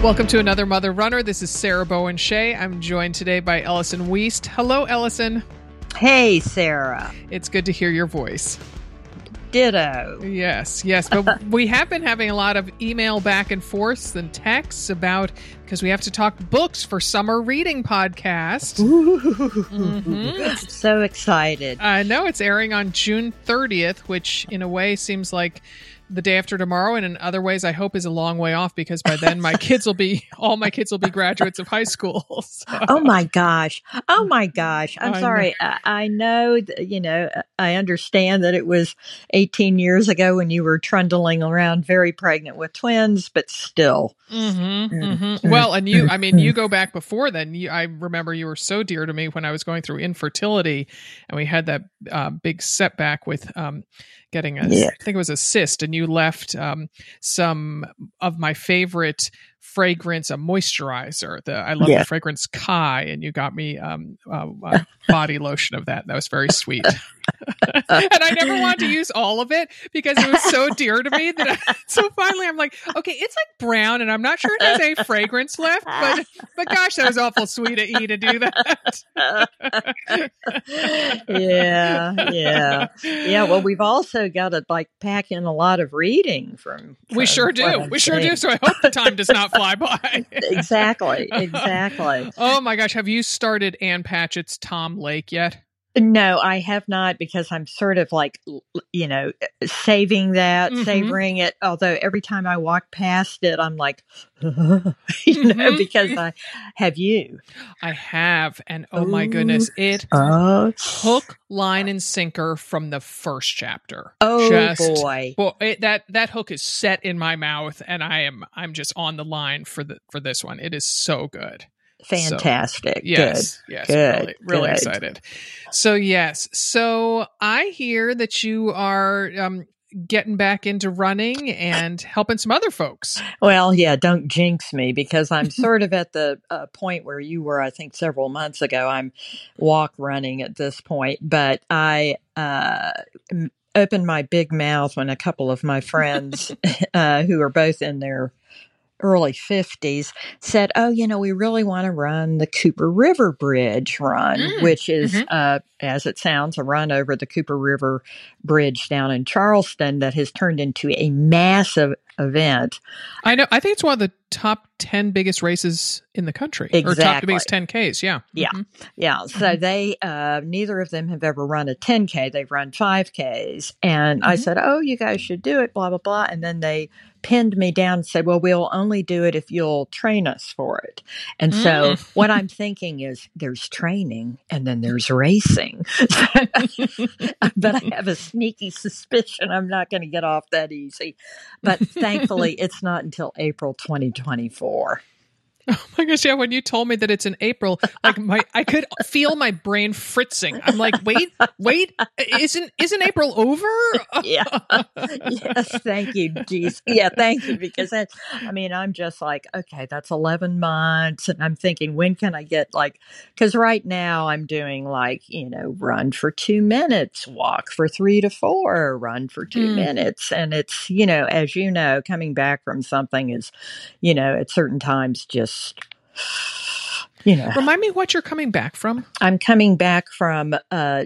Welcome to another Mother Runner. This is Sarah Bowen Shea. I'm joined today by Ellison Weist. Hello, Ellison. Hey, Sarah. It's good to hear your voice. Ditto. Yes, yes. But we have been having a lot of email back and forths and texts about because we have to talk books for summer reading podcast. Mm-hmm. So excited. I know it's airing on June 30th, which in a way seems like the day after tomorrow and in other ways i hope is a long way off because by then my kids will be all my kids will be graduates of high school so. oh my gosh. Oh my gosh. I'm I sorry. I, I know that, you know i understand that it was 18 years ago when you were trundling around very pregnant with twins but still. Mm-hmm, mm-hmm. well and you i mean you go back before then. You, i remember you were so dear to me when i was going through infertility and we had that uh, big setback with um, getting a Yeah. I think it was a cyst and you left um, some of my favorite fragrance a moisturizer the i love Yeah. the fragrance kai and you got me um, uh, a body lotion of that. That was very sweet. And i never wanted to use all of it because it was so dear to me that I, so finally i'm like okay it's like brown and i'm not sure it has any fragrance left but but gosh that was awful sweet of e to do that. Yeah yeah. Yeah well we've also got to like pack in a lot of reading from, we sure do. I'm we sure do so i hope the time does not fly by exactly exactly. Oh my gosh have you started ann patchett's tom lake yet No, I have not because I'm sort of like, you know, saving that, Mhm. savoring it. Although every time I walk past it, I'm like, you know, Mhm. because I have you. i have and oh my goodness it Oh, hook line and sinker from the first chapter oh Just- boy. Well, it, that that hook is set in my mouth, and I am I'm just on the line for the for this one. It is so good. Fantastic. Yes, yes, Good, really, really good. excited. So yes, so I hear that you are um, getting back into running and helping some other folks. Well, yeah, don't jinx me because I'm sort of at the uh, point where you were, I think, several months ago. I'm walk running at this point, but I, uh, m- opened my big mouth when a couple of my friends uh, who are both in their early 50s said oh you know we really want to run the cooper river bridge run Mm, which is mhm. uh, as it sounds a run over the cooper river bridge down in charleston that has turned into a massive event I know. I think it's one of the top ten biggest races in the country, or top Exactly. biggest ten Ks. Yeah, Yeah. Mhm. Yeah. So they, uh, neither of them have ever run a 10K. They've run 5Ks. And I Mhm. said, Oh, you guys should do it, blah, blah, blah. And then they pinned me down and said, Well, we'll only do it if you'll train us for it. And so Mm. what I'm thinking is there's training and then there's racing. but I have a sneaky suspicion I'm not going to get off that easy. But thankfully, it's not until April 2024. Oh my gosh, yeah, when you told me that it's in April, like my I could feel my brain fritzing. I'm like, wait, wait, isn't isn't April over? yeah. yes, thank you. Jeez. Yeah, thank you. Because that I mean, I'm just like, okay, that's eleven months. And I'm thinking, when can I get like because right now I'm doing like, you know, run for two minutes, walk for three to four, run for two Mm. minutes. And it's, you know, as you know, coming back from something is, you know, at certain times just you know Remind me what you're coming back from. I'm coming back from uh,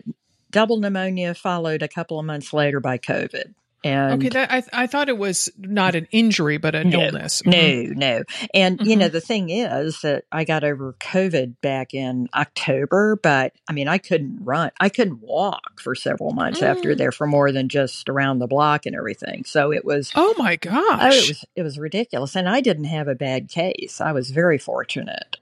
double pneumonia, followed a couple of months later by COVID. And Okay, that I I thought it was not an injury but an No, illness. No, no. And, you know, Mhm. the thing is that I got over COVID back in October, but I mean, I couldn't run. I couldn't walk for several months after Mm. there for more than just around the block and everything. So it was, Oh my gosh. oh, it was, it was ridiculous. And I didn't have a bad case. I was very fortunate.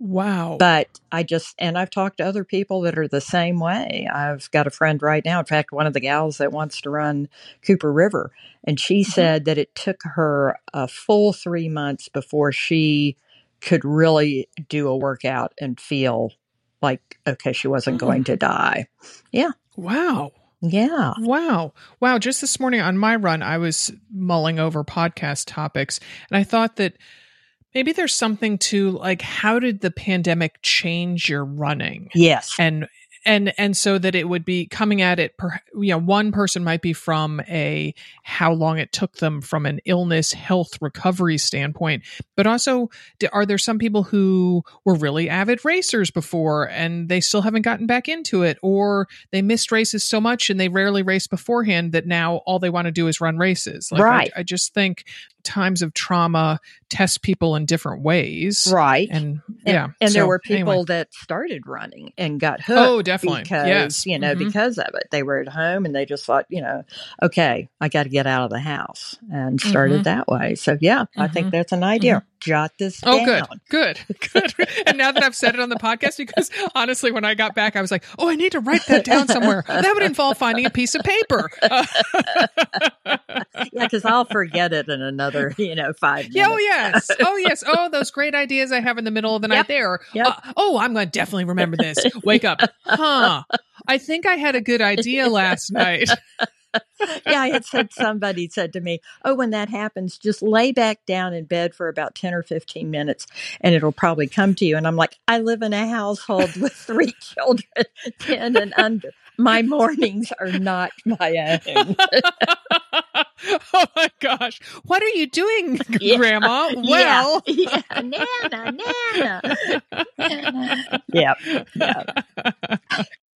Wow. But I just, and I've talked to other people that are the same way. I've got a friend right now, in fact, one of the gals that wants to run Cooper River, and she Mhm. said that it took her a full three months before she could really do a workout and feel like, okay, she wasn't Oh. going to die. Yeah. Wow. Yeah. Wow. Wow. Just this morning on my run, I was mulling over podcast topics and I thought that maybe there's something to like, how did the pandemic change your running? Yes. And, and, and so that it would be coming at it, per, you know, one person might be from a how long it took them from an illness, health recovery standpoint, but also are there some people who were really avid racers before and they still haven't gotten back into it or they missed races so much and they rarely raced beforehand that now all they want to do is run races like I- Right. I, just think times of trauma test people in different ways Right. and And, yeah and there were people anyway. that started running and got oh, hooked. oh definitely because yes you know Mhm. because of it they were at home and they just thought you know okay i got to get out of the house and started Mhm. that way so yeah i think Mhm. that's an idea jot this Oh, down good, good, good. and now that I've said it on the podcast, because honestly, when I got back, I was like, "Oh, I need to write that down somewhere." That would involve finding a piece of paper. Uh, yeah because i'll forget it in another you know five minutes Yeah, oh yes, oh yes, oh those great ideas I have in the middle of the night. There. Yep. Uh, oh, I'm going to definitely remember this. Wake up, huh? I think I had a good idea last night. yeah i had said somebody said to me oh when that happens just lay back down in bed for about 10 or 15 minutes and it'll probably come to you. And i'm like i live in a household with three children 10 and under. My mornings are not my own. Oh my gosh, what are you doing, Yeah. Grandma? Well. yeah, yeah. nana. Nana. Yeah yeah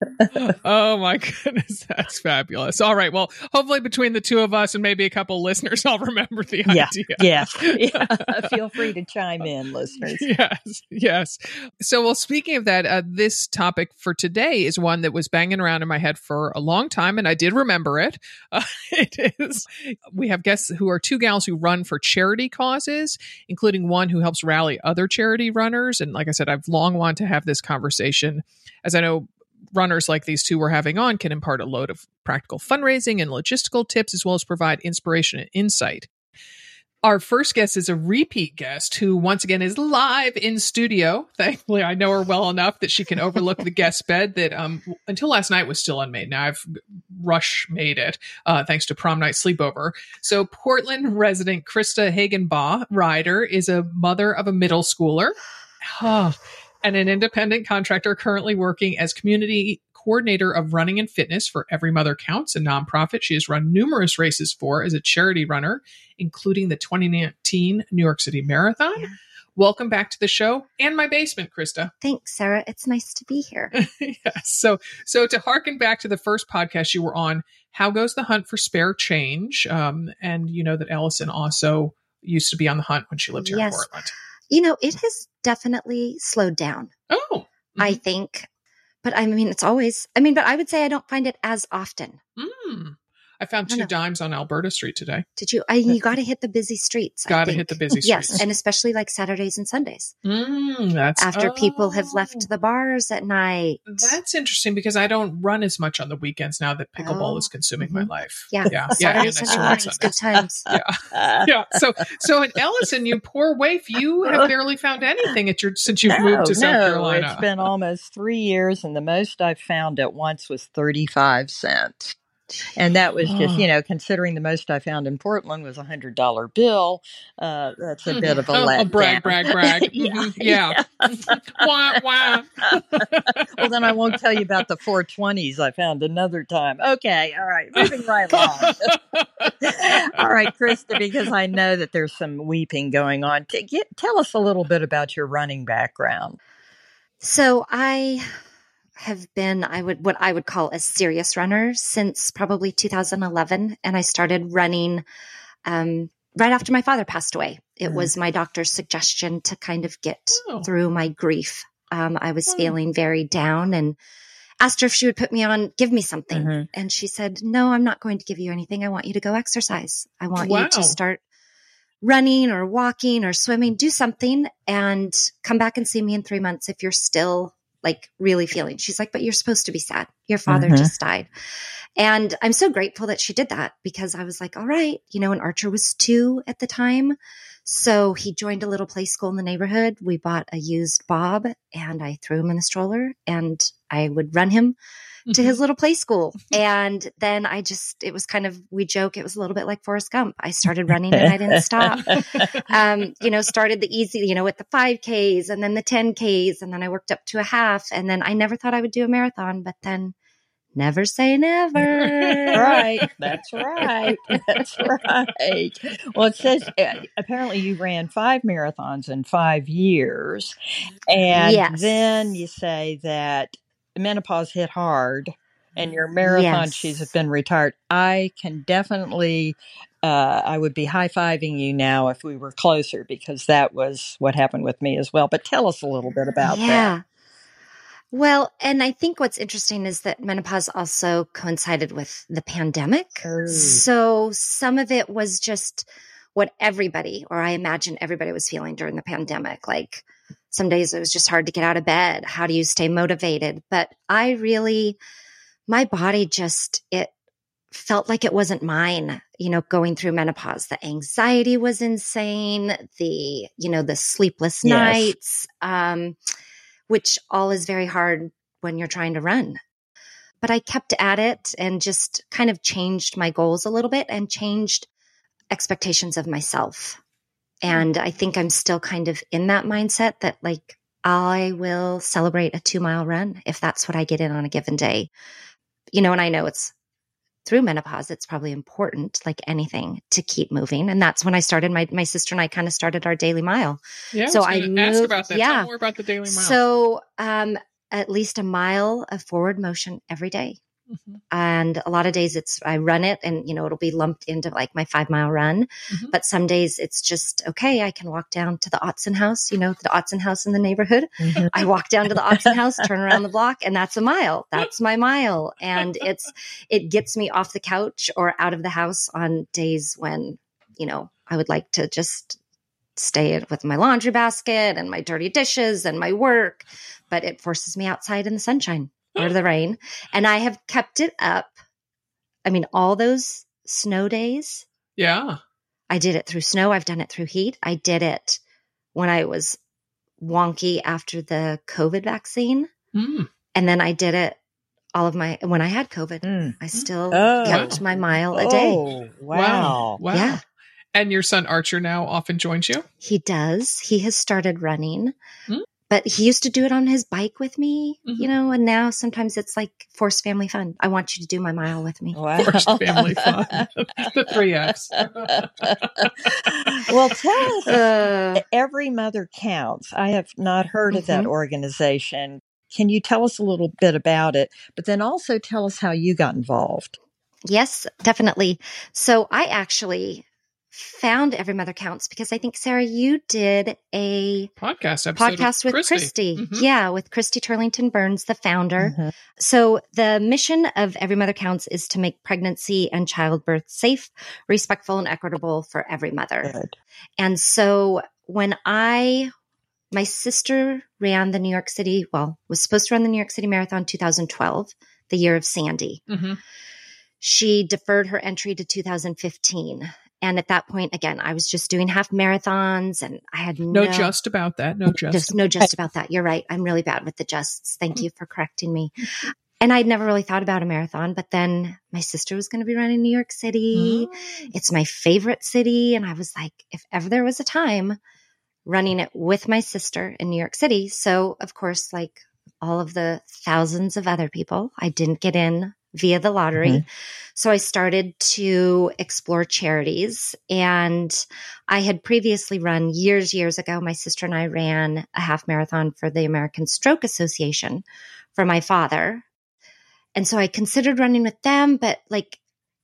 oh my goodness, that's fabulous. All right, well, hopefully between the two of us and maybe a couple listeners, I'll remember the Yeah, idea. yes yeah. feel free to chime in listeners yes, yes. So, well, speaking of that, uh, this topic for today is one that was banging around in my head for a long time, and I did remember it. Uh, it is we have guests who are two gals who run for charity causes, including one who helps rally other charity runners. And like I said, I've long wanted to have this conversation, as I know runners like these two we're having on can impart a load of practical fundraising and logistical tips, as well as provide inspiration and insight. Our first guest is a repeat guest who, once again, is live in studio. Thankfully, I know her well enough that she can overlook the guest bed that, um, until last night was still unmade. Now I've rush made it, uh, thanks to prom night sleepover. So, Portland resident Krista Hagenbaugh Ryder is a mother of a middle schooler. And an independent contractor currently working as community coordinator of running and fitness for Every Mother Counts, a nonprofit she has run numerous races for as a charity runner, including the 2019 New York City Marathon. Yeah. Welcome back to the show and my basement, Krista. Thanks, Sarah. It's nice to be here. yes. So, so to harken back to the first podcast you were on, how goes the hunt for spare change? Um, and you know that Ellison also used to be on the hunt when she lived here Yes. in Portland. You know, it has definitely slowed down, Oh, I think. But I mean, it's always, I mean, but I would say I don't find it as often. Mm. I found two no. dimes on Alberta Street today. Did you? I, you got to hit the busy streets. Got to hit the busy streets. Yes, and especially like Saturdays and Sundays Mm, that's after people have Oh. left the bars at night. That's interesting because I don't run as much on the weekends now that pickleball Oh, is consuming my mhm. life. Yeah, yeah, yeah. And Saturdays and swim Sundays, good times. Yeah, yeah. So, so in Ellison, you poor waif, you have barely found anything at your since you've moved to South Carolina. It's been almost three years, and the most I've found at once was 35 cents. And that was just, Oh. you know, considering the most I found in Portland was a hundred dollar bill. Uh, that's a Mhm. bit of a Oh, letdown. brag, brag, brag. yeah, Mhm. Yeah. wah, wah. well, then I won't tell you about the 420s I found another time. Okay, all right, moving right along. all right, Krista, because I know that there's some weeping going on. T- get, tell us a little bit about your running background. So I have been, I would, what I would call a serious runner since probably 2011. And I started running, um, right after my father passed away. It Mhm. was my doctor's suggestion to kind of get Oh. through my grief. Um, I was feeling very down and asked her if she would put me on, give me something. Mhm. And she said, no, I'm not going to give you anything. I want you to go exercise. I want you to start running or walking or swimming, do something and come back and see me in three months if you're still like really feeling. She's like, but you're supposed to be sad. Your father Mhm. just died. And I'm so grateful that she did that because I was like, all right, you know, and Archer was two at the time. So he joined a little play school in the neighborhood. We bought a used Bob and I threw him in the stroller and I would run him to his little play school. And then I just, it was kind of, we joke, it was a little bit like Forrest Gump. I started running and I didn't stop. Um, you know, started the easy, you know, with the 5Ks and then the 10Ks. And then I worked up to a half. And then I never thought I would do a marathon, but then never say never. right. That's right. That's right. Well, it says uh, apparently you ran five marathons in five years. And Yes. then you say that menopause hit hard and your marathon Yes. shoes have been retired. I can definitely, uh, I would be high fiving you now if we were closer because that was what happened with me as well. But tell us a little bit about that. yeah. Well, and I think what's interesting is that menopause also coincided with the pandemic. Oh. So some of it was just what everybody, or I imagine everybody was feeling during the pandemic. Like some days it was just hard to get out of bed. How do you stay motivated? But I really, my body just, it felt like it wasn't mine, you know, going through menopause. The anxiety was insane. The, you know, the sleepless Yes. nights, um, which all is very hard when you're trying to run. But I kept at it and just kind of changed my goals a little bit and changed expectations of myself. Hmm. And I think I'm still kind of in that mindset that like I will celebrate a two mile run if that's what I get in on a given day. You know, and I know it's through menopause, it's probably important, like anything, to keep moving. And that's when I started my my sister and I kind of started our daily mile. Yeah, So I, I ask moved- about that. yeah. Tell more about the Daily Mile. So um at least a mile of forward motion every day. Mhm. And a lot of days it's I run it and you know it'll be lumped into like my five mile run. Mhm. But some days it's just okay, I can walk down to the Otson house, you know, the Otson house in the neighborhood. that. I walk down to the Otson house, turn around the block, and that's a mile. That's my mile. And it's it gets me off the couch or out of the house on days when, you know, I would like to just stay with my laundry basket and my dirty dishes and my work, but it forces me outside in the sunshine or the rain. And I have kept it up. I mean, all those snow days, yeah. I did it through snow. I've done it through heat. I did it when I was wonky after the COVID vaccine. Mm. And then I did it all of my, when I had COVID, Mm. I still Oh. kept my mile a day. Oh, wow. Wow. Yeah. And your son Archer now often joins you? He does. He has started running, Hmm. But he used to do it on his bike with me, Mhm. you know, and now sometimes it's like forced family fun. I want you to do my mile with me. Wow. Forced family fun. the three F's. well, tell us. Uh, Every Mother Counts. I have not heard of that Mhm. organization. Can you tell us a little bit about it? But then also tell us how you got involved. yes, definitely. So I actually found Every Mother Counts because I think Sarah, you did a podcast episode podcast with Christy. Christy. Mhm. Yeah, with Christy Turlington Burns, the founder. Mhm. So the mission of Every Mother Counts is to make pregnancy and childbirth safe, respectful, and equitable for every mother. Good. And so when I, my sister ran the New York City, well, was supposed to run the New York City Marathon 2012, the year of Sandy. Mhm. She deferred her entry to 2015. And at that point, again, I was just doing half marathons and I had no, No, just about that. No, just. just no just about that. You're right. I'm really bad with the justs. Thank you mm-hmm. for correcting me. And I'd never really thought about a marathon, but then my sister was going to be running New York City. Oh. It's my favorite city. And I was like, if ever there was a time running it with my sister in New York City. So, of course, like all of the thousands of other people, I didn't get in via the lottery. Mm-hmm. So I started to explore charities and I had previously run years, years ago. My sister and I ran a half marathon for the American Stroke Association for my father. And so I considered running with them, but like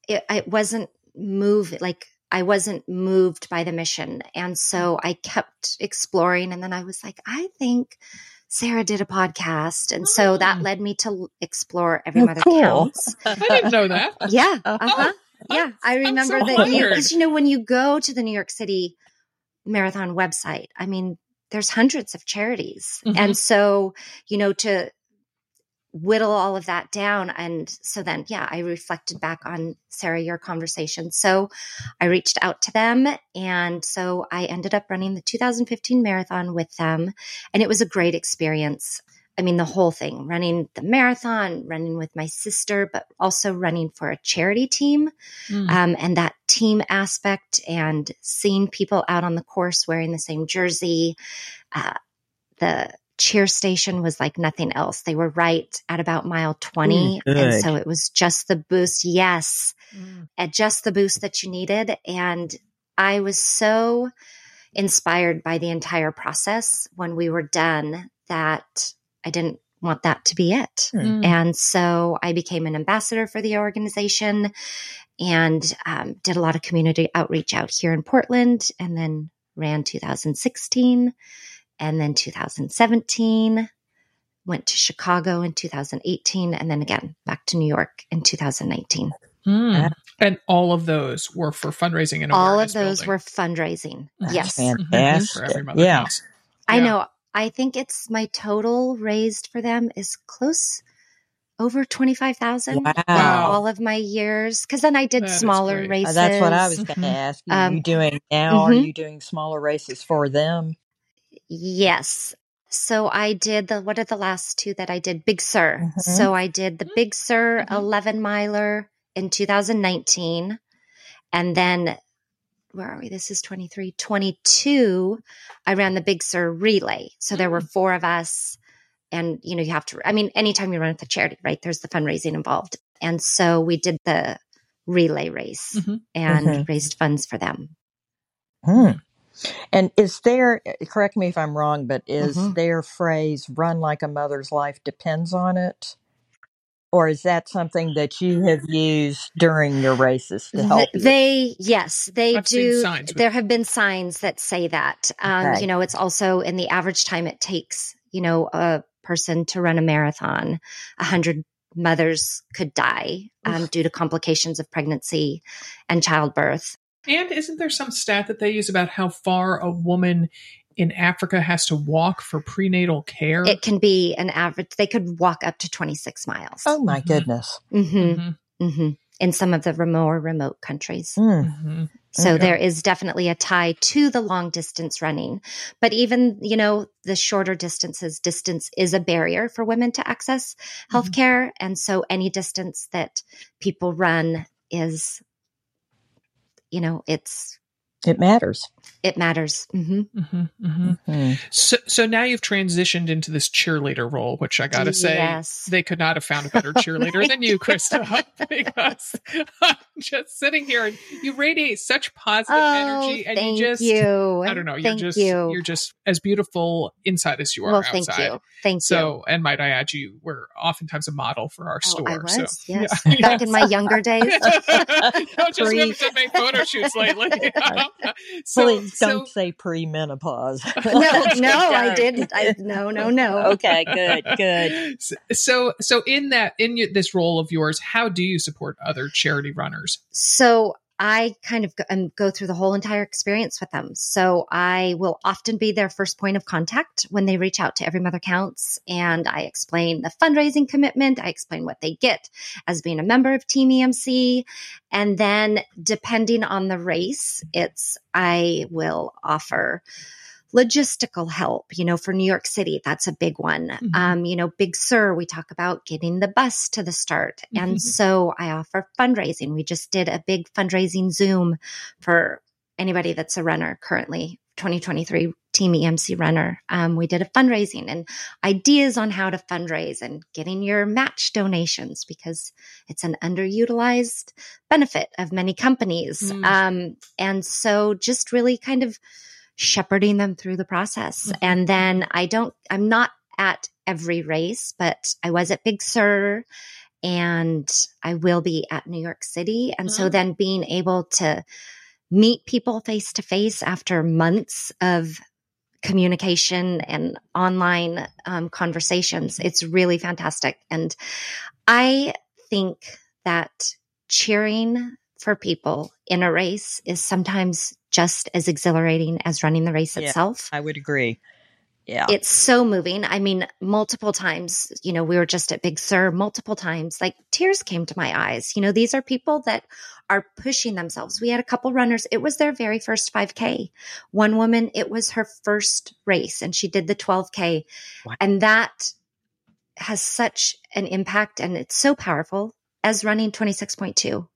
it, it wasn't move like I wasn't moved by the mission. And so I kept exploring. And then I was like, I think Sarah did a podcast. And so that Mm. led me to explore Every Oh, Mother cool. Counts. I didn't know that. Yeah. Uh-huh. Yeah. I remember so that because you know, when you go to the New York City Marathon website, I mean, there's hundreds of charities. Mhm. And so, you know, to whittle all of that down. And so then, yeah, I reflected back on Sarah, your conversation. So I reached out to them. And so I ended up running the 2015 marathon with them. And it was a great experience. I mean, the whole thing running the marathon, running with my sister, but also running for a charity team. Mm. Um, and that team aspect and seeing people out on the course wearing the same jersey. Uh, the cheer station was like nothing else. They were right at about mile 20. Mm, and so it was just the boost. Yes Mm. at just the boost that you needed. And I was so inspired by the entire process when we were done that I didn't want that to be it. Mm. And so I became an ambassador for the organization and um, did a lot of community outreach out here in Portland and then ran 2016 and then 2017 went to chicago in 2018 and then again back to new york in 2019 Mm. And all of those were for fundraising and all of those building. were fundraising That's yes Mhm. fantastic. for every mother yeah. i know i think it's my total raised for them is close over 25000 Wow. Wow. all of my years because then i did That is smaller great. Uh, races That's what I was going to ask you. Um, you doing now? Are mhm. you doing smaller races for them? Yes. So I did the what are the last two that I did? Big Sur. Mhm. So I did the Big Sur Mhm. 11 miler in 2019. And then where are we? This is 23, 22. I ran the Big Sur relay. So there were four of us. And, you know, you have to, I mean, anytime you run with a charity, right? There's the fundraising involved. And so we did the relay race Mhm. and Mhm. raised funds for them. Hmm. And is there, correct me if I'm wrong, but is Mhm. their phrase run like a mother's life depends on it? Or is that something that you have used during your races to help you? They, yes, they I've seen do. signs with- There have been signs that say that. Um, Okay. You know, it's also in the average time it takes, you know, a person to run a marathon. A hundred mothers could die um, due to complications of pregnancy and childbirth. And isn't there some stat that they use about how far a woman in Africa has to walk for prenatal care? It can be an average. They could walk up to 26 miles. oh my Mhm. goodness. hmm Mhm. hmm In some of the more remote countries. Hmm. Mhm. So Okay. there is definitely a tie to the long distance running. But even, you know, the shorter distances, distance is a barrier for women to access healthcare. And so any distance that people run is, you know, it's, It matters. It matters. hmm hmm hmm Hmm. So, so now you've transitioned into this cheerleader role, which I got to say, Yes. they could not have found a better cheerleader than you, Krista, because I'm just sitting here and you radiate such positive energy, and Oh, thank you just, you. I don't know, you're Thank just, you. are just as beautiful inside as you are well, outside. thank you. Thank you. So, and might I add, you were oftentimes a model for our Oh, store. I was, so, yes. yeah. Back in my younger days. no, just Pre- women that make photo shoots lately. so, Please don't say pre-menopause. no, no, I didn't. I, no, no, no. okay, good, good. So, so in that, in this role of yours, how do you support other charity runners? So I kind of go, um, go through the whole entire experience with them. So I will often be their first point of contact when they reach out to Every Mother Counts. And I explain the fundraising commitment. I explain what they get as being a member of Team EMC. And then depending on the race, it's, I will offer logistical help, you know, for New York City, that's a big one. Mhm. Um, you know, Big Sur, we talk about getting the bus to the start. Mhm. And so I offer fundraising. We just did a big fundraising Zoom for anybody that's a runner currently, 2023 Team EMC runner. Um, we did a fundraising and ideas on how to fundraise and getting your match donations because it's an underutilized benefit of many companies. Mm. Um, and so just really kind of shepherding them through the process. Mhm. And then I don't, I'm not at every race, but I was at Big Sur and I will be at New York City. And so Mhm. then being able to meet people face to face after months of communication and online um, conversations, it's really fantastic. And I think that cheering for people in a race is sometimes just as exhilarating as running the race Yeah. itself. I would agree. Yeah. It's so moving. I mean, multiple times, you know, we were just at Big Sur, multiple times, like tears came to my eyes. You know, these are people that are pushing themselves. We had a couple runners, it was their very first 5K. One woman, it was her first race, and she did the 12K. Wow. And that has such an impact, and it's so powerful as running 26.2.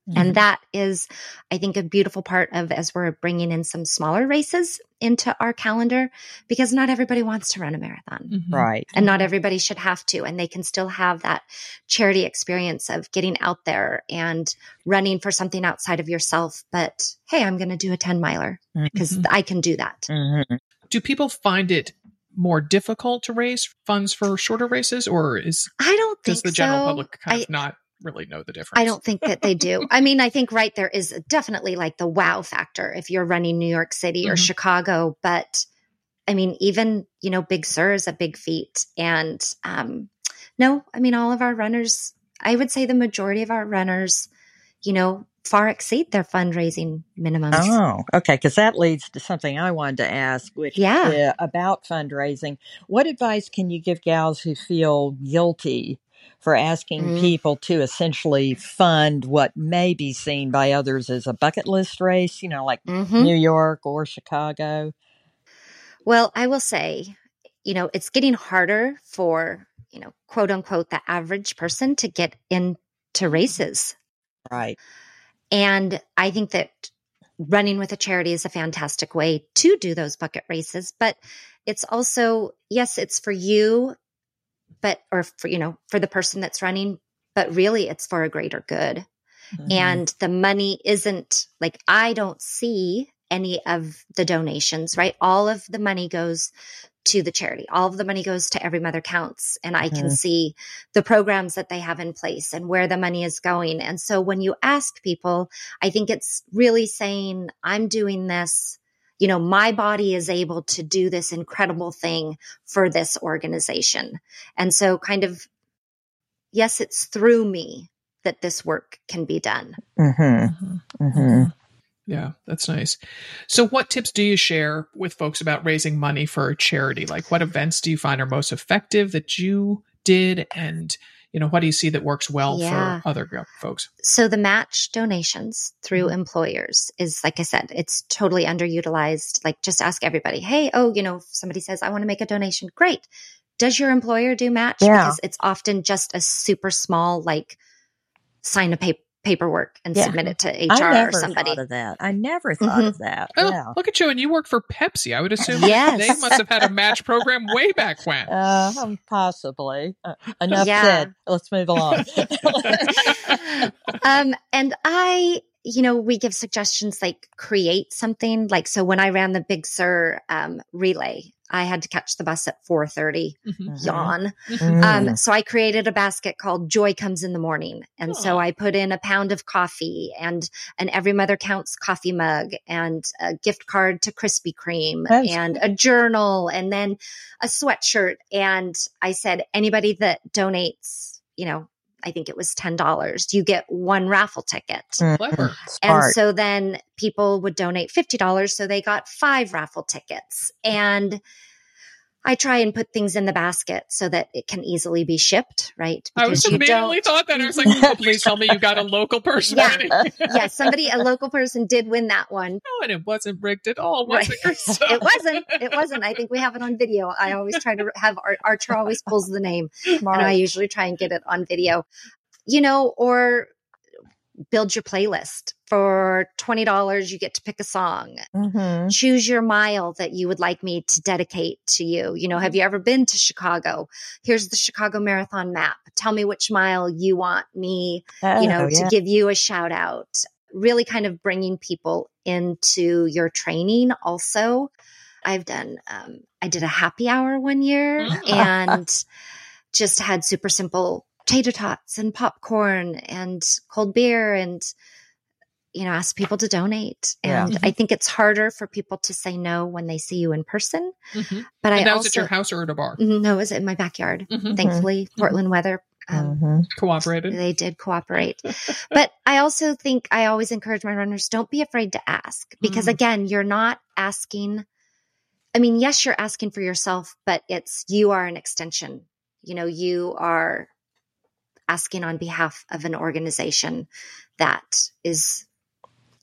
Mhm. And that is, I think, a beautiful part of as we're bringing in some smaller races into our calendar because not everybody wants to run a marathon Mhm. right. and not everybody should have to. And they can still have that charity experience of getting out there and running for something outside of yourself. But hey, I'm going to do a 10 miler because Mhm. I can do that. Mhm. Do people find it more difficult to raise funds for shorter races, or is I don't think does the general so. public kind I- of not really know the difference? I don't think that they do. I mean, I think right there is definitely like the wow factor if you're running New York City or Mhm. Chicago, but I mean, even you know, Big Sur is a big feat, and um, no, I mean, all of our runners, I would say the majority of our runners, you know, far exceed their fundraising minimums. Oh, okay. Because that leads to something I wanted to ask, which Yeah. uh, about fundraising. What advice can you give gals who feel guilty for asking Mm. people to essentially fund what may be seen by others as a bucket list race? You know, like Mhm. New York or Chicago. Well, I will say, you know, it's getting harder for you know, quote unquote, the average person to get into races. Right. And I think that running with a charity is a fantastic way to do those bucket races. But it's also, yes, it's for you, but, or for, you know, for the person that's running, but really it's for a greater good. Mhm. And the money isn't like, I don't see any of the donations, right? All of the money goes to the charity. All of the money goes to Every Mother Counts. And I can Mhm. see the programs that they have in place and where the money is going. And so when you ask people, I think it's really saying, I'm doing this. You know, my body is able to do this incredible thing for this organization. And so, kind of, yes, it's through me that this work can be done. Mhm. Mhm. Mhm. Yeah, that's nice. So, what tips do you share with folks about raising money for a charity? Like, what events do you find are most effective that you did? And, you know, what do you see that works well Yeah. for other go- folks? So the match donations through mm-hmm. employers is, like I said, it's totally underutilized. Like, just ask everybody, hey, oh, you know, if somebody says, I want to make a donation. Great. Does your employer do match? Yeah. Because it's often just a super small, like, sign a pa- paperwork and Yeah. submit it to HR or somebody. thought of that. I never thought Mhm. of that. Oh, yeah. look at you, and you work for Pepsi. I would assume Yes. they must have had a match program way back when. Uh, possibly. Uh, enough Yeah. said. Let's move along. um, and I, you know, we give suggestions like create something. Like so, when I ran the Big Sur um, relay, I had to catch the bus at four thirty. Mhm. Yawn. Mm. Um, so I created a basket called Joy Comes in the Morning. And so I put in a pound of coffee and an Every Mother Counts coffee mug and a gift card to Krispy Kreme That's and a journal and then a sweatshirt. And I said, anybody that donates, you know, I think it was $10, you get one raffle ticket. Mhm. Clever. And Smart. so then people would donate $50. So they got five raffle tickets. And I try and put things in the basket so that it can easily be shipped, right? I was Because you immediately thought that. I was like, oh, please tell me you got a local person. Yeah. winning. yeah, somebody, a local person did win that one. No, and it wasn't rigged at all, was Right. it, Krista? It wasn't. It wasn't. I think we have it on video. I always try to have Ar- Archer always pulls the name, Smart. and I usually try and get it on video. You know, or build your playlist for twenty dollars. You get to pick a song. Mhm. choose your mile that you would like me to dedicate to you. You know, have you ever been to Chicago? Here's the Chicago Marathon map. Tell me which mile you want me, you know, Oh, to give you a shout out. Really kind of bringing people into your training also. I've done, um, I did a happy hour one year and just had super simple tater tots and popcorn and cold beer and you know ask people to donate Yeah. and i think it's harder for people to say no when they see you in person Mhm. but And i that was also at your house or at a bar? no it was in my backyard Mhm. thankfully portland weather um. Cooperated. they did cooperate but i also think i always encourage my runners don't be afraid to ask because Mm. again you're not asking i mean yes you're asking for yourself but it's you are an extension you know you are asking on behalf of an organization that is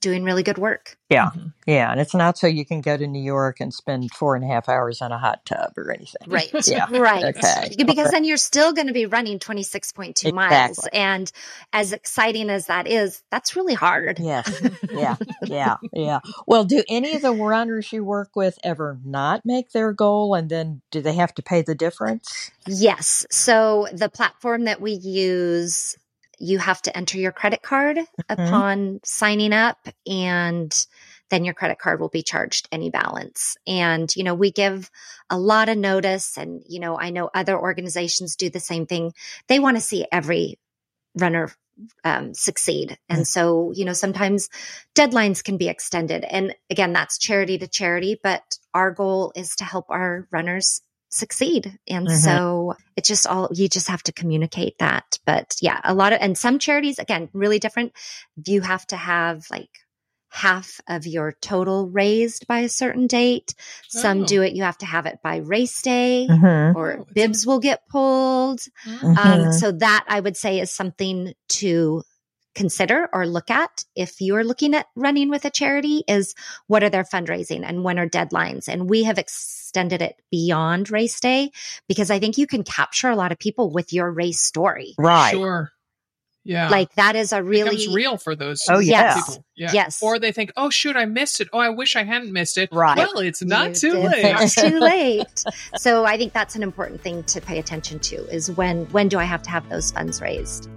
doing really good work Yeah. Mhm. Yeah. And it's not so you can go to New York and spend four and a half hours in a hot tub or anything. right Yeah. right Okay. because then you're still going to be running 26.2 miles and as exciting as that is that's really hard Yes. Yeah. Yeah. Yeah. Well, do any of the runners you work with ever not make their goal and then do they have to pay the difference? Yes. So the platform that we use, you have to enter your credit card upon signing up and then your credit card will be charged any balance. And, you know, we give a lot of notice and, you know, I know other organizations do the same thing. They want to see every runner um, succeed. And so, you know, sometimes deadlines can be extended. And again, that's charity to charity, but our goal is to help our runners succeed. And Mhm. so it just all, you just have to communicate that. But yeah, a lot of, and some charities, again, really different. You have to have like half of your total raised by a certain date. Some Oh. do it, you have to have it by race day Mm-hmm. or Oh, bibs will get pulled. Mhm. Um, so that I would say is something to consider or look at if you're looking at running with a charity is what are their fundraising and when are deadlines and we have extended it beyond race day because i think you can capture a lot of people with your race story Right. Sure. Yeah. like that is a really becomes real for those Oh, yeah. people. Yeah. Yes. Or they think, oh, shoot, I missed it. Oh, I wish I hadn't missed it. Right. Well, it's not You too late. It's too late so i think that's an important thing to pay attention to is when when do i have to have those funds raised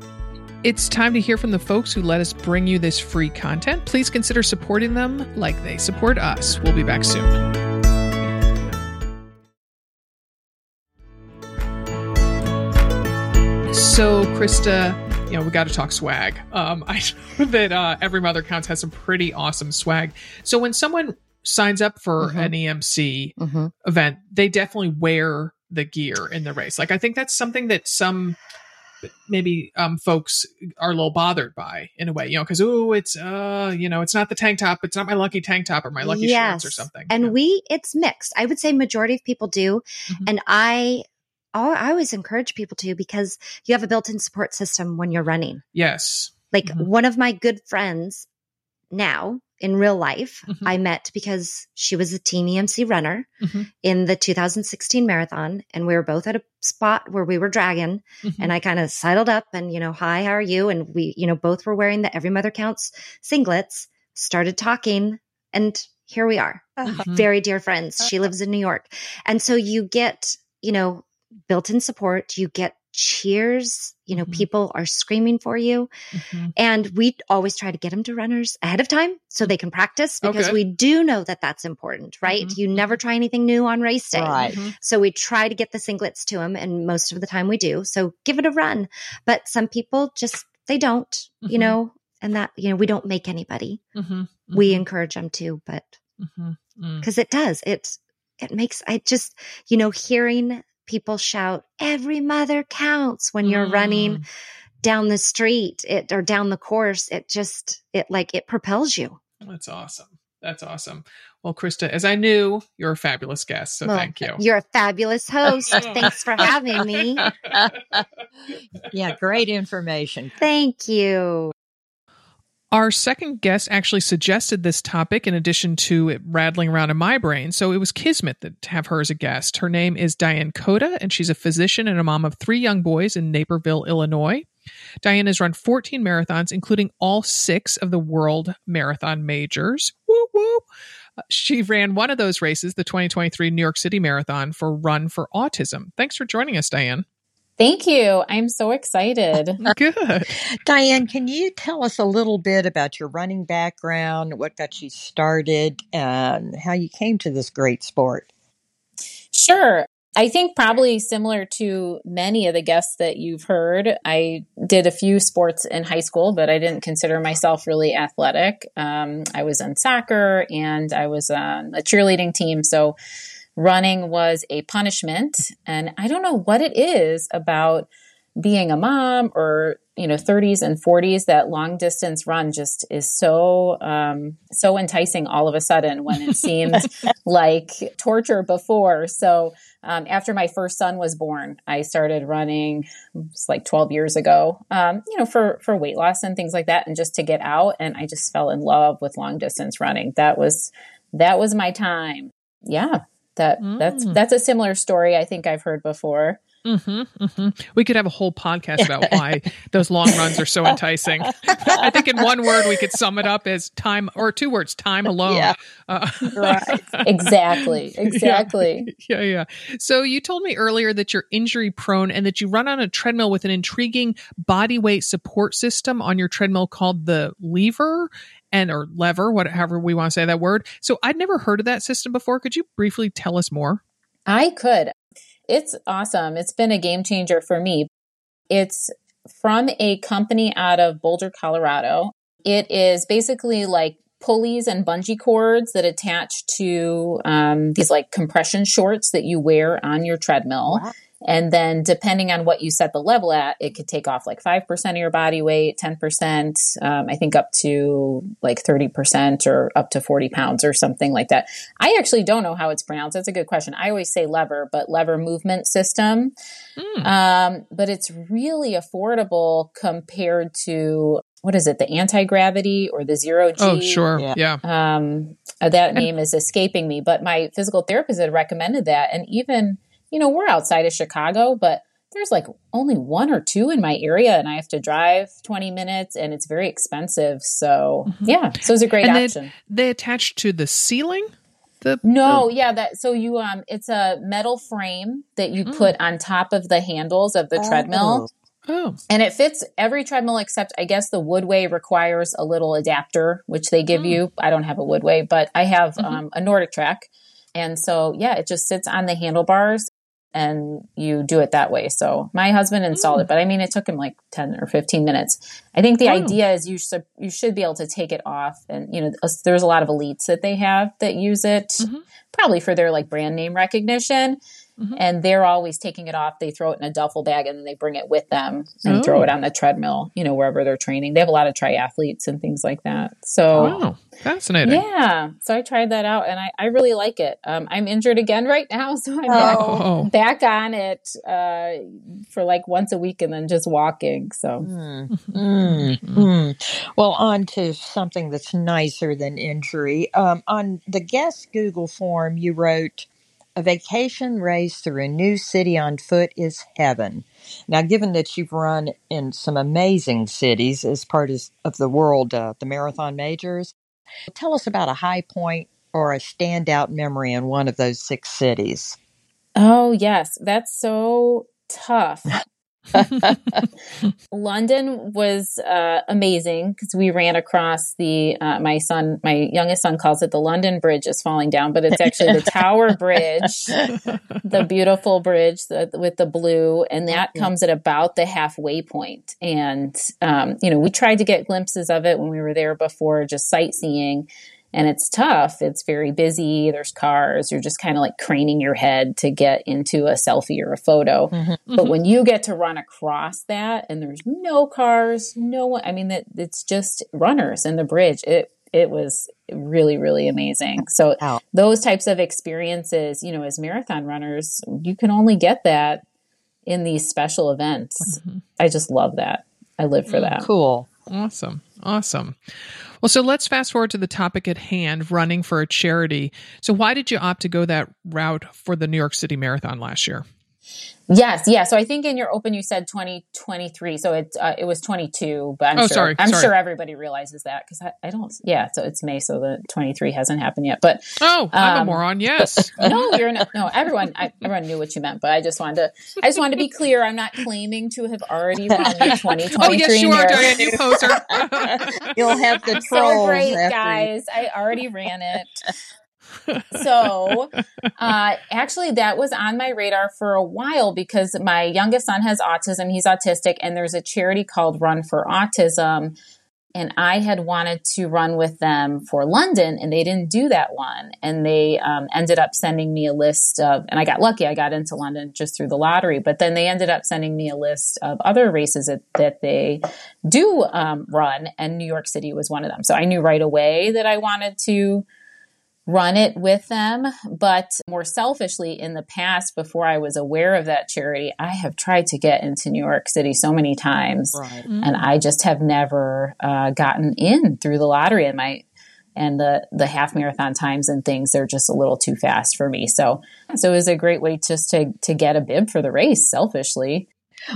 It's time to hear from the folks who let us bring you this free content. Please consider supporting them like they support us. We'll be back soon. So, Krista, you know, we got to talk swag. Um, I know that uh, Every Mother Counts has some pretty awesome swag. So, when someone signs up for Mhm. an EMC mm-hmm. event, they definitely wear the gear in the race. Like I think that's something that some maybe um folks are a little bothered by in a way, you know, because oh, it's uh, you know, it's not the tank top, it's not my lucky tank top or my lucky shorts or something. And Yeah. we, it's mixed. I would say majority of people do. Mhm. And I, I always encourage people to because you have a built-in support system when you're running. yes, Like Mhm. one of my good friends now in real life. Mhm. I met because she was a team EMC runner Mhm. in the 2016 marathon. And we were both at a spot where we were dragging. Mhm. And I kind of sidled up and, you know, hi, how are you? And we, you know, both were wearing the Every Mother Counts singlets, started talking, and here we are. Mhm. Very dear friends. She lives in New York. And so you get, you know, built in support, you get cheers, you know, Mhm. people are screaming for you. Mhm. And we always try to get them to runners ahead of time so they can practice because good. we do know that that's important, right? Mhm. You never try anything new on race day. Right. Mhm. So we try to get the singlets to them, and most of the time we do. So give it a run. But some people just, they don't, you Mhm. know, and that, you know, we don't make anybody. We encourage them to, but Mhm. Mm. because it does, it, it makes, I just, you know, hearing people shout, every mother counts when you're running Mm. down the street it or down the course it just it like it propels you That's awesome. That's awesome. Well, Krista, as I knew, you're a fabulous guest. So Well, thank you. you're a fabulous host thanks for having me Yeah, great information. thank you Our second guest actually suggested this topic in addition to it rattling around in my brain. So it was Kismet that to have her as a guest. Her name is Diane Coda, and she's a physician and a mom of three young boys in Naperville, Illinois. Diane has run 14 marathons, including all six of the world marathon majors. Woo woo. Uh, She ran one of those races, the 2023 New York City Marathon, for Run for Autism. Thanks for joining us, Diane. Thank you. I'm so excited. Good. Diane, can you tell us a little bit about your running background, what got you started, and how you came to this great sport? Sure. I think probably similar to many of the guests that you've heard, I did a few sports in high school, but I didn't consider myself really athletic. Um, I was in soccer and I was on a cheerleading team. So running was a punishment. And I don't know what it is about being a mom or you know 30s and 40s that long distance run just is so um, so enticing all of a sudden when it seemed like torture before. So um, after my first son was born i started running it's like 12 years ago um, you know for for weight loss and things like that and just to get out and i just fell in love with long distance running. That was that was my time. Yeah that that's Mm. that's a similar story i think i've heard before hmm hmm We could have a whole podcast about why those long runs are so enticing. I think in one word we could sum it up as time, or two words, time alone. Yeah. Uh, Right. exactly exactly yeah, yeah. So you told me earlier that you're injury prone and that you run on a treadmill with an intriguing body weight support system on your treadmill called the lever and or lever, whatever we want to say that word. So I'd never heard of that system before. Could you briefly tell us more? I could. It's awesome. It's been a game changer for me. It's from a company out of Boulder, Colorado. It is basically like pulleys and bungee cords that attach to um, these like compression shorts that you wear on your treadmill. Wow. And then, depending on what you set the level at, it could take off like 5% of your body weight, 10%, um, I think up to like 30% or up to 40 pounds or something like that. I actually don't know how it's pronounced. That's a good question. I always say lever, but lever movement system. Mm. Um, but it's really affordable compared to what is it, the anti gravity or the zero G? Oh, sure. Yeah. Yeah. um, that name is escaping me, but my physical therapist had recommended that. And even, you know, we're outside of Chicago, but there's like only one or two in my area, and I have to drive 20 minutes, and it's very expensive. So, yeah, so it's a great And option. they, they attach to the ceiling? The, No, yeah, that so you um it's a metal frame that you Mm. put on top of the handles of the treadmill. Oh. And it fits every treadmill except I guess the Woodway requires a little adapter, which they give Mm. you. I don't have a Woodway, but I have Mhm. um, a NordicTrack. And so, yeah, it just sits on the handlebars and you do it that way. So my husband installed Mm. it, but I mean, it took him like 10 or 15 minutes. I think the Wow. idea is you should, you should be able to take it off. And, you know, there's a lot of elites that they have that use it Mhm. probably for their like brand name recognition. Mm-hmm. And they're always taking it off. They throw it in a duffel bag and then they bring it with them and throw it on the treadmill, you know, wherever they're training. They have a lot of triathletes and things like that. So, wow, fascinating. Yeah. So I tried that out and I, I really like it. Um, I'm injured again right now. So I'm Oh. back, back on it uh, for like once a week and then just walking. So, Mm, mm. Well, on to something that's nicer than injury. Um, on the guest Google form, you wrote, a vacation race through a new city on foot is heaven. Now, given that you've run in some amazing cities as part of the world, uh, the marathon majors, tell us about a high point or a standout memory in one of those six cities. oh, yes, that's so tough. London was uh, amazing because we ran across the uh, my son, my youngest son calls it the London Bridge is falling down, but it's actually the Tower Bridge, the beautiful bridge the, with the blue, and that comes at about the halfway point. And um, you know, we tried to get glimpses of it when we were there before, just sightseeing. And it's tough. It's very busy. There's cars. You're just kind of like craning your head to get into a selfie or a photo. Mm-hmm. But mm-hmm. when you get to run across that and there's no cars, no one, I mean, that it's just runners and the bridge. It, it was really, really amazing. So Wow. those types of experiences, you know, as marathon runners, you can only get that in these special events. Mm-hmm. I just love that. I live for mm, that. Cool. Awesome. Awesome. Well, so let's fast forward to the topic at hand running for a charity. So, why did you opt to go that route for the New York City Marathon last year? Yes, yeah. So I think in your open you said 2023. So it uh, it was 22, but I'm Oh, sure sorry, I'm sorry. sure everybody realizes that because I, I don't. Yeah, so it's May, so the 23 hasn't happened yet. But Oh, I'm a Um, moron. Yes. no, you're not. No, everyone I, everyone knew what you meant, but I just wanted to I just wanted to be clear. I'm not claiming to have already run the 2023. oh, yes, you are, marathon. Diane. You poser. You'll have the I'm so great, after you- guys. I already ran it. so, uh, actually, that was on my radar for a while because my youngest son has autism. He's autistic, and there's a charity called Run for Autism. And I had wanted to run with them for London, and they didn't do that one. And they um, ended up sending me a list of, and I got lucky, I got into London just through the lottery. But then they ended up sending me a list of other races that, that they do um, run, and New York City was one of them. So I knew right away that I wanted to run it with them. But more selfishly, in the past, before I was aware of that charity, I have tried to get into New York City so many times, Right. and I just have never uh, gotten in through the lottery. And my and the the half marathon times and things they're just a little too fast for me. So so it was a great way just to to get a bib for the race. Selfishly,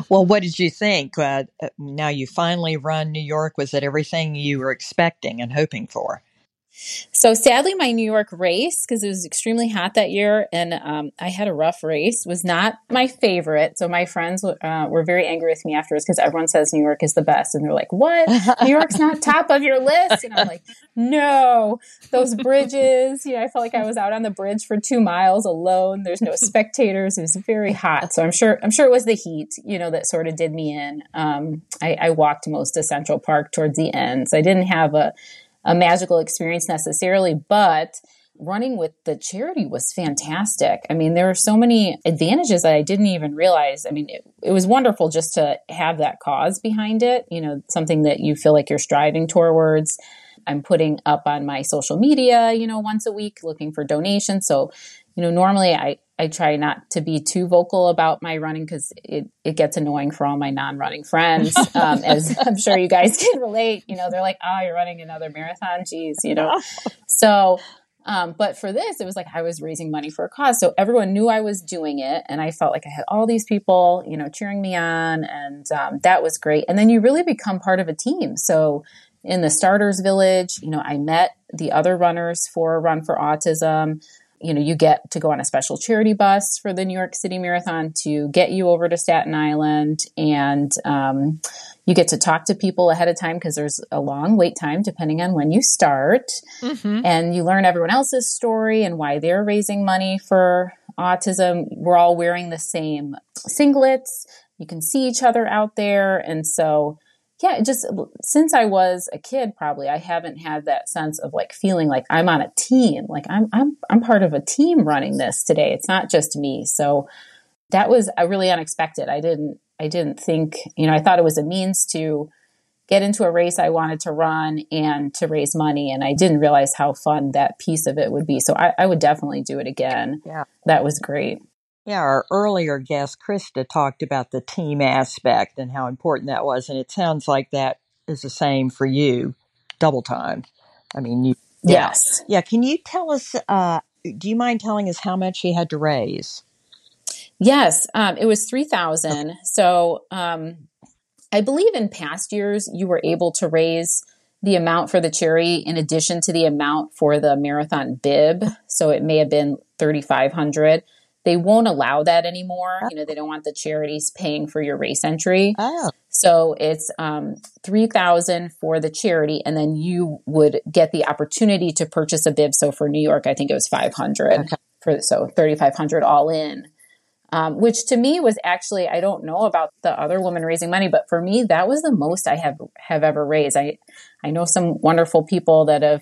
Well, what did you think? Uh, uh, now you finally run New York. Was it everything you were expecting and hoping for? So sadly, my New York race, because it was extremely hot that year and um, I had a rough race, was not my favorite. So my friends uh, were very angry with me afterwards because everyone says New York is the best. And they're like, what? New York's not top of your list? And I'm like, no, those bridges. You know, I felt like I was out on the bridge for two miles alone. There's no spectators. It was very hot. So I'm sure, I'm sure it was the heat, you know, that sort of did me in. Um, I, I walked most of Central Park towards the end. So I didn't have a, a magical experience necessarily, but running with the charity was fantastic. I mean, there were so many advantages that I didn't even realize. I mean, it, it was wonderful just to have that cause behind it, you know, something that you feel like you're striving towards. I'm putting up on my social media, you know, once a week looking for donations. So, you know, normally I, I try not to be too vocal about my running because it, it gets annoying for all my non running friends. Um, as I'm sure you guys can relate, you know, they're like, oh, you're running another marathon. Geez, you know. So, um, but for this, it was like I was raising money for a cause. So everyone knew I was doing it. And I felt like I had all these people, you know, cheering me on. And um, that was great. And then you really become part of a team. So in the starters village, you know, I met the other runners for Run for Autism. You know, you get to go on a special charity bus for the New York City Marathon to get you over to Staten Island. And, um, you get to talk to people ahead of time because there's a long wait time depending on when you start. Mhm. And you learn everyone else's story and why they're raising money for autism. We're all wearing the same singlets. You can see each other out there. And so yeah, just since I was a kid, probably I haven't had that sense of like feeling like I'm on a team. Like I'm I'm I'm part of a team running this today. It's not just me. So that was a really unexpected. I didn't I didn't think, you know, I thought it was a means to get into a race I wanted to run and to raise money. And I didn't realize how fun that piece of it would be. So I, I would definitely do it again. Yeah. That was great. Yeah, our earlier guest, Krista, talked about the team aspect and how important that was. And it sounds like that is the same for you, double time. I mean, you. Yeah. Yes. Yeah. Can you tell us, uh, do you mind telling us how much you had to raise? Yes. Um, it was 3000 So um, I believe in past years, you were able to raise the amount for the cherry in addition to the amount for the marathon bib. So it may have been 3500 they won't allow that anymore. You know, they don't want the charities paying for your race entry. Oh. So it's um, three thousand for the charity, and then you would get the opportunity to purchase a bib. So for New York, I think it was five hundred Okay. for so thirty five hundred all in. Um, which to me was actually I don't know about the other women raising money, but for me that was the most I have have ever raised. I I know some wonderful people that have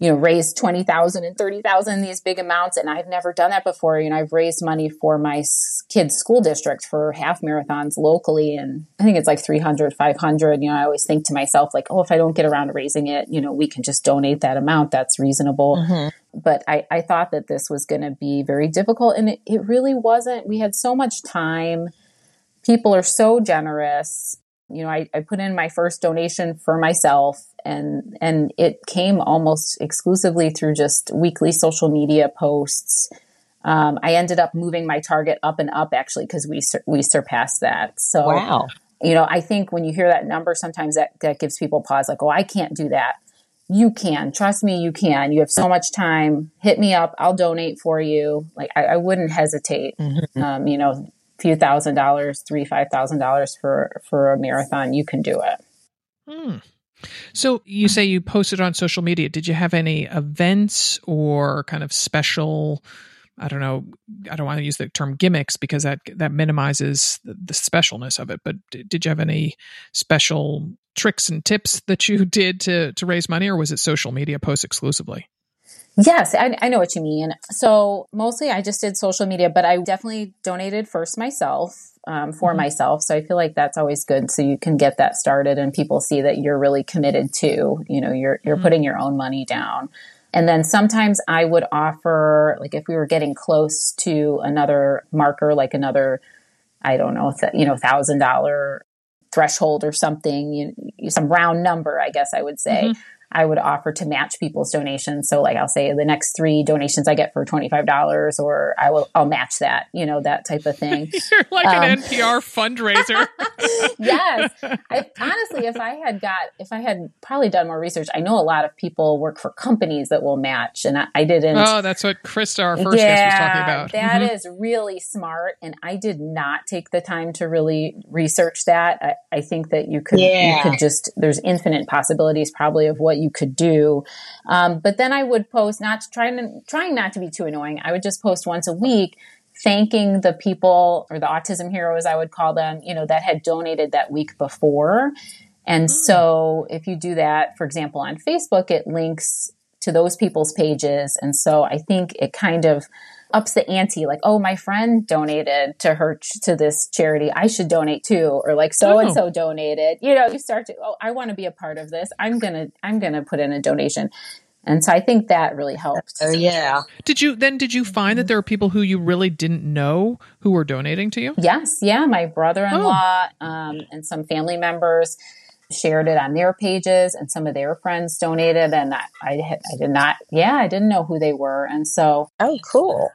you know, raised 20,000 and 30,000 these big amounts. And I've never done that before. You know, I've raised money for my kids' school district for half marathons locally. And I think it's like 300, 500. You know, I always think to myself, like, oh, if I don't get around to raising it, you know, we can just donate that amount. That's reasonable. Mm-hmm. But I, I thought that this was going to be very difficult. And it, it really wasn't. We had so much time. People are so generous. You know, I, I put in my first donation for myself and and it came almost exclusively through just weekly social media posts. Um, I ended up moving my target up and up actually because we sur- we surpassed that. So Wow. you know, I think when you hear that number, sometimes that that gives people pause, like, oh, I can't do that. You can trust me. You can. You have so much time. Hit me up. I'll donate for you. Like I, I wouldn't hesitate. Um, you know, a few thousand dollars, three five thousand dollars for for a marathon, you can do it. Hmm. So you say you posted on social media. Did you have any events or kind of special? I don't know. I don't want to use the term gimmicks because that that minimizes the, the specialness of it. But d- did you have any special tricks and tips that you did to to raise money, or was it social media posts exclusively? Yes, I, I know what you mean. So mostly I just did social media, but I definitely donated first myself um, for mm-hmm. myself. So I feel like that's always good. So you can get that started and people see that you're really committed to, you know, you're, you're mm-hmm. putting your own money down. And then sometimes I would offer, like if we were getting close to another marker, like another, I don't know, th- you know, thousand dollar threshold or something, you, some round number, I guess I would say. Mm-hmm. I would offer to match people's donations. So like I'll say the next three donations I get for $25 or I will, I'll match that, you know, that type of thing. You're like an Um, NPR fundraiser. yes. I, honestly, if I had got, if I had probably done more research, I know a lot of people work for companies that will match and I, I didn't. oh, that's what Krista, our first guest, was talking about. That Mhm. is really smart, and I did not take the time to really research that. I, I think that you could, Yeah. you could just there's infinite possibilities probably of what you could do. Um, but then I would post, not trying to, trying not to be too annoying. I would just post once a week, thanking the people or the autism heroes, I would call them, you know, that had donated that week before. And so if you do that, for example, on Facebook, it links to those people's pages. And so I think it kind of ups the ante like, oh, my friend donated to her, to this charity. I should donate too. Or like so and so donated, you know, you start to, oh, I want to be a part of this. I'm going to, I'm going to put in a donation. And so I think that really helped. Oh, yeah. Did you then? Did you find that there are people who you really didn't know who were donating to you? Yes, yeah, my brother-in-law um, and some family members shared it on their pages, and some of their friends donated, and I, I, I did not, yeah, I didn't know who they were, and so Oh, cool.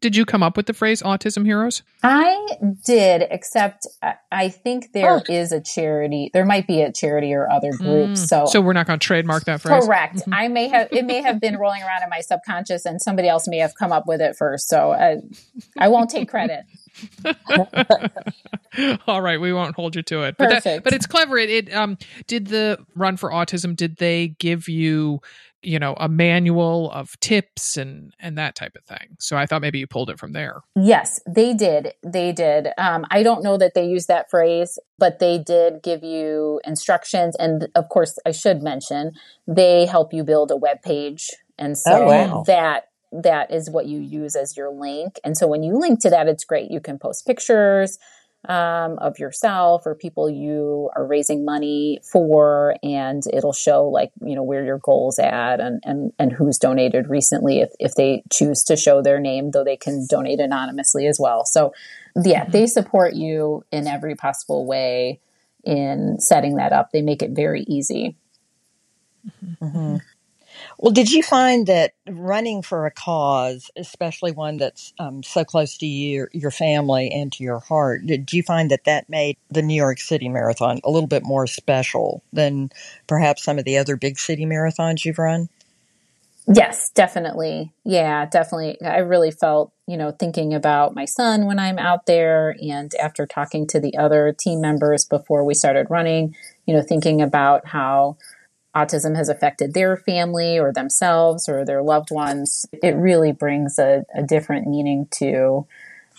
Did you come up with the phrase "autism heroes"? I did. Except I, I think there Oh. is a charity. There might be a charity or other group. Hmm. So. So we're not going to trademark that phrase. Correct. Mm-hmm. I may have it may have been rolling around in my subconscious, and somebody else may have come up with it first. So I, I won't take credit. All right, we won't hold you to it. But that, but it's clever. It, it um did the run for autism did they give you, you know, a manual of tips and and that type of thing. So I thought maybe you pulled it from there. Yes, they did. They did. Um, I don't know that they used that phrase, but they did give you instructions. And of course, I should mention they help you build a web page, and so Oh, wow. that that is what you use as your link. And so when you link to that, it's great. You can post pictures um, of yourself or people you are raising money for, and it'll show like you know where your goals at and and and who's donated recently if if they choose to show their name, though they can donate anonymously as well. So yeah, mm-hmm. they support you in every possible way in setting that up. They make it very easy. Mm-hmm. Mm-hmm. Well, did you find that running for a cause, especially one that's um, so close to you, your family, and to your heart, did you find that that made the New York City Marathon a little bit more special than perhaps some of the other big city marathons you've run? Yes, definitely. Yeah, definitely. I really felt, you know, thinking about my son when I'm out there and after talking to the other team members before we started running, you know, thinking about how autism has affected their family or themselves or their loved ones. It really brings a, a different meaning to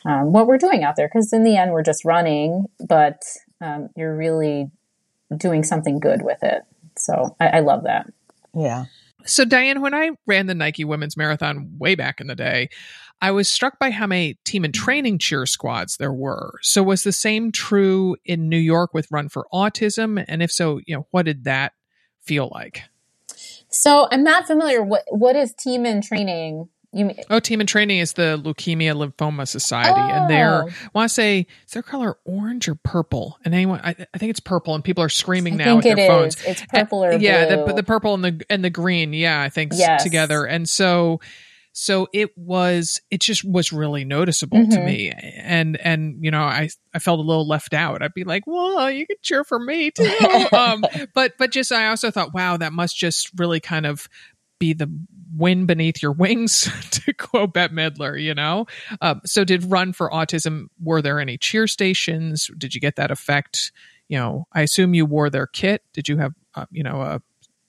um, what we're doing out there because in the end, we're just running, but um, you're really doing something good with it. So I, I love that. Yeah. So, Diane, when I ran the Nike Women's Marathon way back in the day, I was struck by how many team in training cheer squads there were. So, was the same true in New York with Run for Autism? And if so, you know, what did that feel like? So I'm not familiar. What what is team in training? You mean, Oh, Team in Training is the Leukemia Lymphoma Society, and they're Oh. I want to say is their color orange or purple? And anyone, I, I think it's purple, and people are screaming I now with their it phones. It's purple uh, or yeah, the the purple and the and the green. Yeah, I think Yes. together, and so so it was it just was really noticeable to Mhm. me, and and you know I I felt a little left out. I'd be like, well, you could cheer for me too, um, but but just I also thought, wow, that must just really kind of be the wind beneath your wings to quote Bette Midler, you know? Um, so did Run for Autism, were there any cheer stations? Did you get that effect? You know, I assume you wore their kit. Did you have, uh, you know, a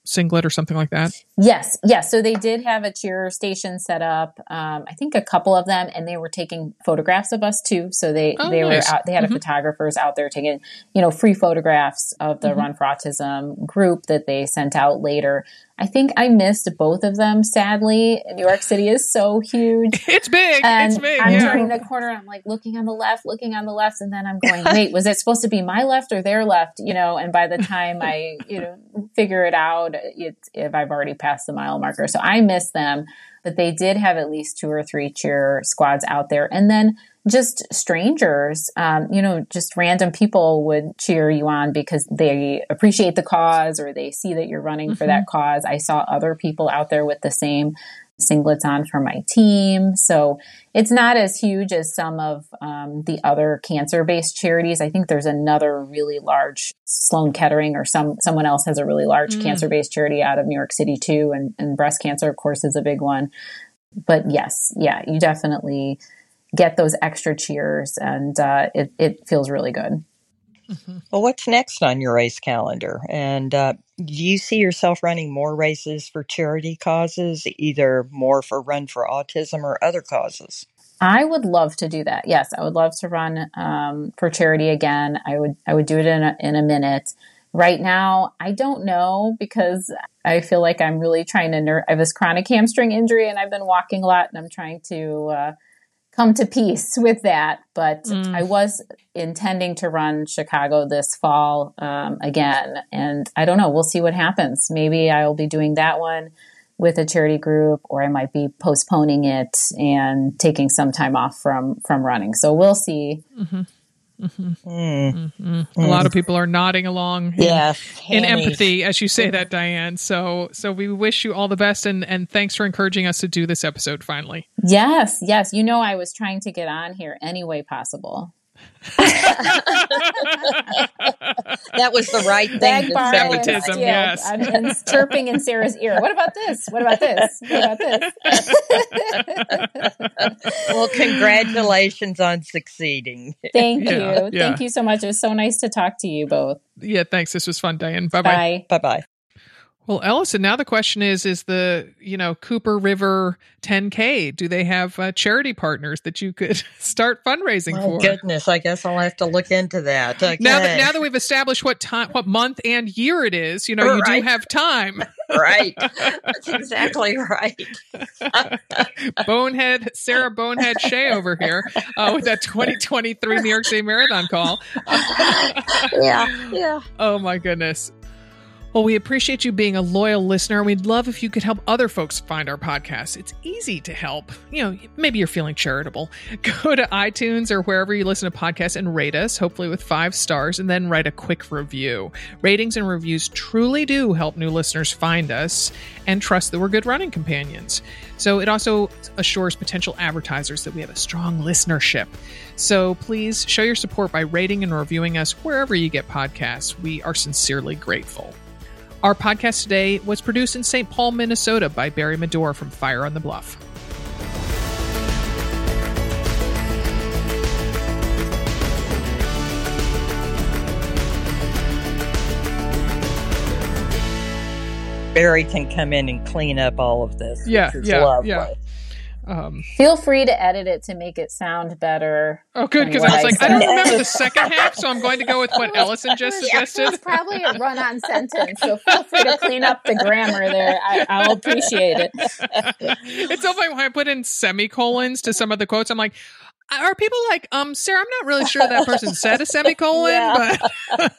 singlet or something like that? Yes, yes. So they did have a cheer station set up. Um, I think a couple of them, and they were taking photographs of us too. So they Oh, they nice. were out. They had a Mhm. photographers out there taking you know free photographs of the Mhm. Run for Autism group that they sent out later. I think I missed both of them. Sadly, New York City is so huge. It's big. And it's big. I'm yeah. turning the corner. I'm like looking on the left, looking on the left, and then I'm going, wait, was it supposed to be my left or their left? You know, and by the time I, you know, figure it out, it's if I've already passed the mile marker. So I miss them, but they did have at least two or three cheer squads out there, and then just strangers, um, you know, just random people would cheer you on because they appreciate the cause or they see that you're running for that cause. I saw other people out there with the same singlets on for my team. So it's not as huge as some of um, the other cancer based charities. I think there's another really large Sloan Kettering or some someone else has a really large Mm. cancer based charity out of New York City too, and, and breast cancer, of course, is a big one. But yes, yeah, you definitely get those extra cheers, and uh, it it feels really good. Well, what's next on your race calendar? And uh, do you see yourself running more races for charity causes, either more for Run for Autism or other causes? I would love to do that. Yes, I would love to run um, for charity again. I would I would do it in a, in a minute. Right now, I don't know because I feel like I'm really trying to. Ner- I have this chronic hamstring injury, and I've been walking a lot, and I'm trying to uh, come to peace with that. But Mm. I was intending to run Chicago this fall um, again, and I don't know. We'll see what happens. Maybe I will be doing that one with a charity group or I might be postponing it and taking some time off from from running. So we'll see. Mm. A lot of people are nodding along. in- Yes. in empathy as you say that diane so so we wish you all the best and and thanks for encouraging us to do this episode finally Yes, yes. You know I was trying to get on here any way possible. that was the right thing to Bagbar say. and Nepotism, steel, yes. and, and chirping in Sarah's ear. What about this? What about this? What about this? Well, congratulations on succeeding. Thank Yeah, you. yeah. Thank you so much. It was so nice to talk to you both. yeah, thanks. This was fun, Diane. Bye bye bye. Bye. Well, Ellison, now the question is: Is the you know Cooper River 10K? Do they have uh, charity partners that you could start fundraising My for? goodness, I guess I'll have to look into that. Okay. Now that now that we've established what time, what month and year it is, you know, you do have time. right. That's exactly right. Bonehead Sarah Bonehead Shea over here uh, with that 2023 New York City Marathon call. Yeah. Yeah. Oh my goodness. Well, we appreciate you being a loyal listener. We'd love if you could help other folks find our podcast. It's easy to help. You know, maybe you're feeling charitable. Go to iTunes or wherever you listen to podcasts and rate us, hopefully with five stars, and then write a quick review. Ratings and reviews truly do help new listeners find us and trust that we're good running companions. So it also assures potential advertisers that we have a strong listenership. So please show your support by rating and reviewing us wherever you get podcasts. We are sincerely grateful. Our podcast today was produced in St. Paul, Minnesota by Barry Medore from Fire on the Bluff. Barry can come in and clean up all of this. Yeah, yeah, lovely. yeah. Um, Feel free to edit it to make it sound better. oh, good, because I was like, I don't remember the second half, so I'm going to go with what Ellison just Yeah, It suggested. was probably a run-on sentence, so feel free to clean up the grammar there. I, I'll appreciate it. it's so funny when I put in semicolons to some of the quotes. I'm like, are people like, um, Sarah? I'm not really sure that person said a semicolon, Yeah. but